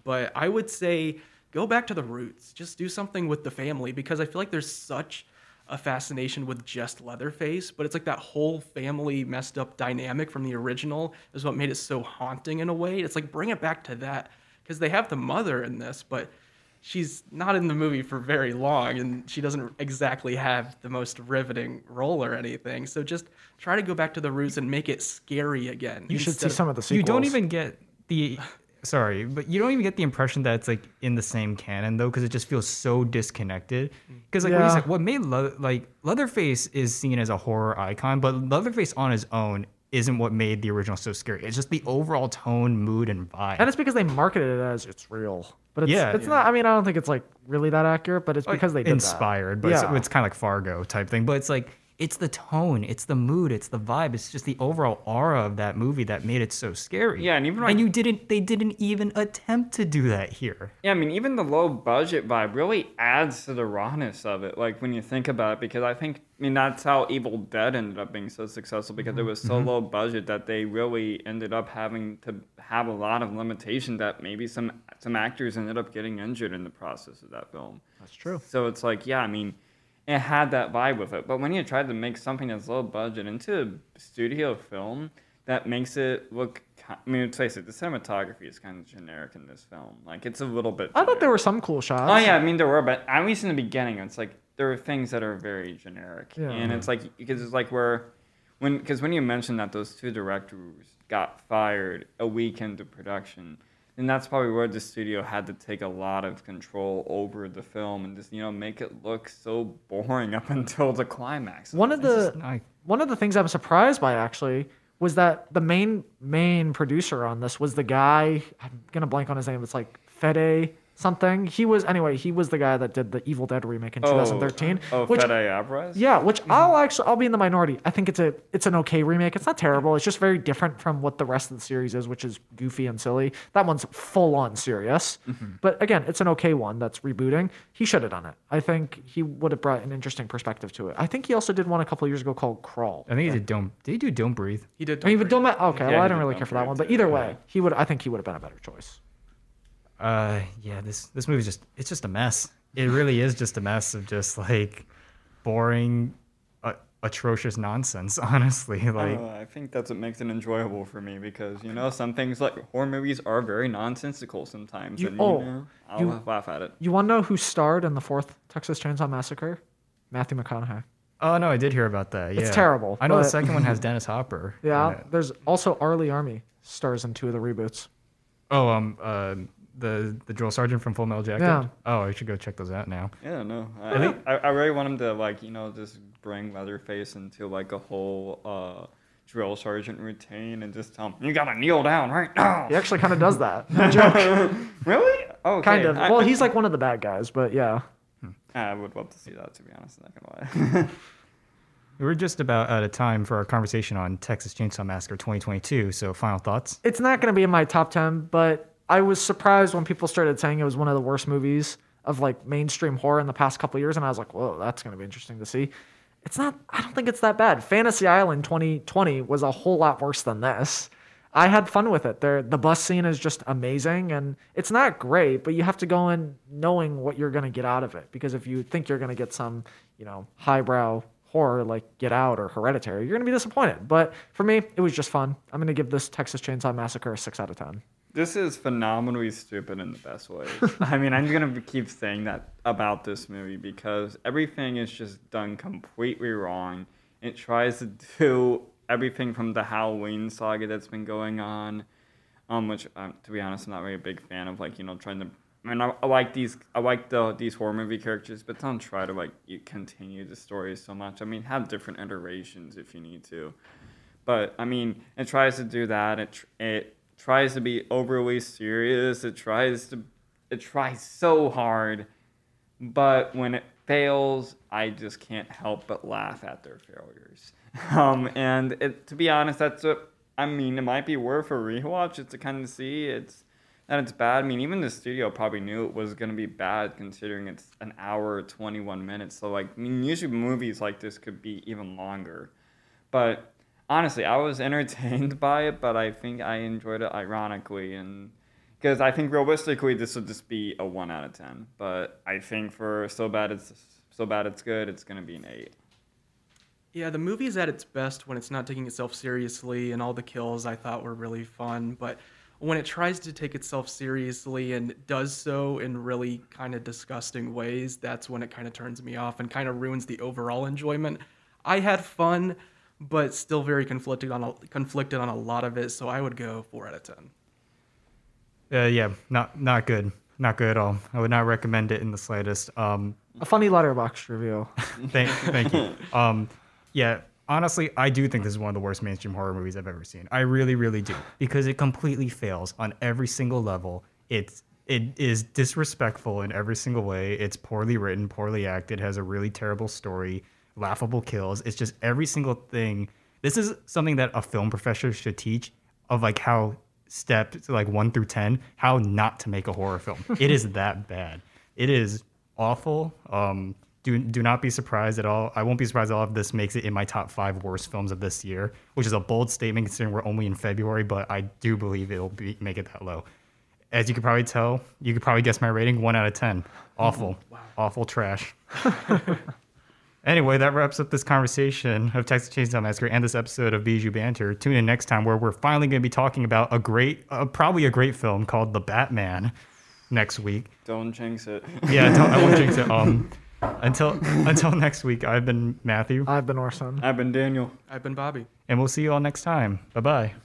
But I would say go back to the roots. Just do something with the family because I feel like there's such a fascination with just Leatherface, but it's like that whole family messed up dynamic from the original is what made it so haunting in a way. It's like bring it back to that because they have the mother in this, but she's not in the movie for very long and she doesn't exactly have the most riveting role or anything. So just try to go back to the roots and make it scary again. You should see of- some of the sequels. You don't even get the. Sorry, but you don't even get the impression that it's like in the same canon though, because it just feels so disconnected. Mm. Because like what, you Yeah. said, what made Le- like Leatherface is seen as a horror icon, but Leatherface on his own isn't what made the original so scary. It's just the overall tone, mood, and vibe. And it's because they marketed it as it's real. But it's, Yeah. it's not. I mean, I don't think it's like really that accurate, but it's because they did that. inspired, but yeah. it's, it's kind of like Fargo type thing. But it's like it's the tone, it's the mood, it's the vibe, it's just the overall aura of that movie that made it so scary. Yeah, and even like- and you didn't, they didn't even attempt to do that here. Yeah, I mean, even the low budget vibe really adds to the rawness of it. Like when you think about it, because I think, I mean, that's how Evil Dead ended up being so successful because it mm-hmm. was so mm-hmm. low budget that they really ended up having to have a lot of limitation that maybe some some actors ended up getting injured in the process of that film. That's true. So it's like, yeah, I mean, it had that vibe with it. But when you try to make something that's low budget into a studio film, that makes it look. I mean, let's face it, the cinematography is kind of generic in this film. Like, it's a little bit. I thought there were some cool shots. Oh yeah, I mean there were, but at least in the beginning, it's like there are things that are very generic, Yeah. and it's like because it's like where when because when you mentioned that those two directors got fired a week into production, then that's probably where the studio had to take a lot of control over the film and just you know make it look so boring up until the climax. One of It's the just not- one of the things I'm surprised by actually was that the main main producer on this was the guy. I'm gonna blank on his name. It's like Fede something. He was anyway. He was the guy that did the Evil Dead remake in 2013. Oh, which Fede Alvarez. Yeah, which mm-hmm. I'll actually I'll be in the minority. I think it's a it's an okay remake. It's not terrible. It's just very different from what the rest of the series is, which is goofy and silly. That one's full on serious. Mm-hmm. But again, it's an okay one that's rebooting. He should have done it. I think he would have brought an interesting perspective to it. I think he also did one a couple years ago called Crawl. I think he did don't. Did he do Don't Breathe? He did. I mean, Don't but Breathe. don't okay. Yeah, well, I he didn't really care for that one. But either way, he would. I think he would have been a better choice. Uh, yeah. This this movie's just it's just a mess. It really is just a mess of just like boring, uh, atrocious nonsense. Honestly, I, like don't I think that's what makes it enjoyable for me because you know some things like horror movies are very nonsensical sometimes, You- and oh, you know, I'll you- laugh at it. You want to know who starred in the fourth Texas Chainsaw Massacre? Matthew McConaughey. oh no, I did hear about that. Yeah, It's terrible, I know the second one has Dennis Hopper. Yeah. There's also R. Lee Ermey stars in two of the reboots. Oh, um, uh, the the drill sergeant from Full Metal Jacket. Yeah. Oh, I should go check those out now. Yeah, no, I, I, I really want him to like you know just bring Leatherface into like a whole uh, drill sergeant routine and just tell him you gotta kneel down right now. He actually kind of does that. No joke. really? Oh, okay. kind of. I, Well, he's like one of the bad guys, but yeah. I would love to see that. To be honest, not gonna lie. We're just about out of time for our conversation on Texas Chainsaw Massacre 2022. So, final thoughts? It's not going to be in my top 10, but I was surprised when people started saying it was one of the worst movies of like mainstream horror in the past couple years. And I was like, whoa, that's going to be interesting to see. It's not, I don't think it's that bad. Fantasy Island 2020 was a whole lot worse than this. I had fun with it. There, the bus scene is just amazing, and it's not great, but you have to go in knowing what you're going to get out of it. Because if you think you're going to get some, you know, highbrow horror like Get Out or Hereditary, you're going to be disappointed. But for me, it was just fun. I'm going to give this Texas Chainsaw Massacre a six out of ten. This is phenomenally stupid in the best way. I mean, I'm gonna keep saying that about this movie because everything is just done completely wrong. It tries to do everything from the Halloween saga that's been going on, um, which um, to be honest, I'm not really a big fan of. Like, you know, trying to. I mean, I, I like these. I like the these horror movie characters, but don't try to like continue the story so much. I mean, have different iterations if you need to. But I mean, it tries to do that. It it tries to be overly serious. It tries to it tries so hard, but when it fails, I just can't help but laugh at their failures. Um, and it, to be honest, that's what I mean. It might be worth a rewatch. It's to kind of see it's that it's bad. I mean, even the studio probably knew it was gonna be bad, considering it's an hour twenty one minutes. So like, I mean, usually movies like this could be even longer, but honestly, I was entertained by it, but I think I enjoyed it ironically and because I think realistically this would just be a one out of ten. But I think for so bad it's so bad it's good, it's gonna be an eight. Yeah, the movie is at its best when it's not taking itself seriously, and all the kills I thought were really fun. But when it tries to take itself seriously and does so in really kind of disgusting ways, that's when it kind of turns me off and kind of ruins the overall enjoyment. I had fun, but still very conflicted on a, conflicted on a lot of it, so I would go four out of ten. Uh, yeah, not not good, not good at all. I would not recommend it in the slightest. Um, A funny Letterboxd review. thank, thank you. Um, yeah, honestly, I do think this is one of the worst mainstream horror movies I've ever seen. I really, really do because it completely fails on every single level. It's it is disrespectful in every single way. It's poorly written, poorly acted, has a really terrible story, laughable kills. It's just every single thing. This is something that a film professor should teach of like how step like one through ten, how not to make a horror film. it is that bad. It is awful. Um, do do not be surprised at all. I won't be surprised at all if this makes it in my top five worst films of this year, which is a bold statement considering we're only in February. But I do believe it'll be make it that low. As you could probably tell, you could probably guess my rating: one out of ten. Awful, wow. awful trash. Anyway, that wraps up this conversation of Texas Chainsaw Massacre and this episode of Bijou Banter. Tune in next time where we're finally going to be talking about a great, uh, probably a great film called The Batman next week. Don't jinx it. Yeah, don't, I won't jinx it. Um, until until next week, I've been Matthew, I've been Orson. I've been Daniel. I've been Bobby. and we'll see you all next time. Bye bye.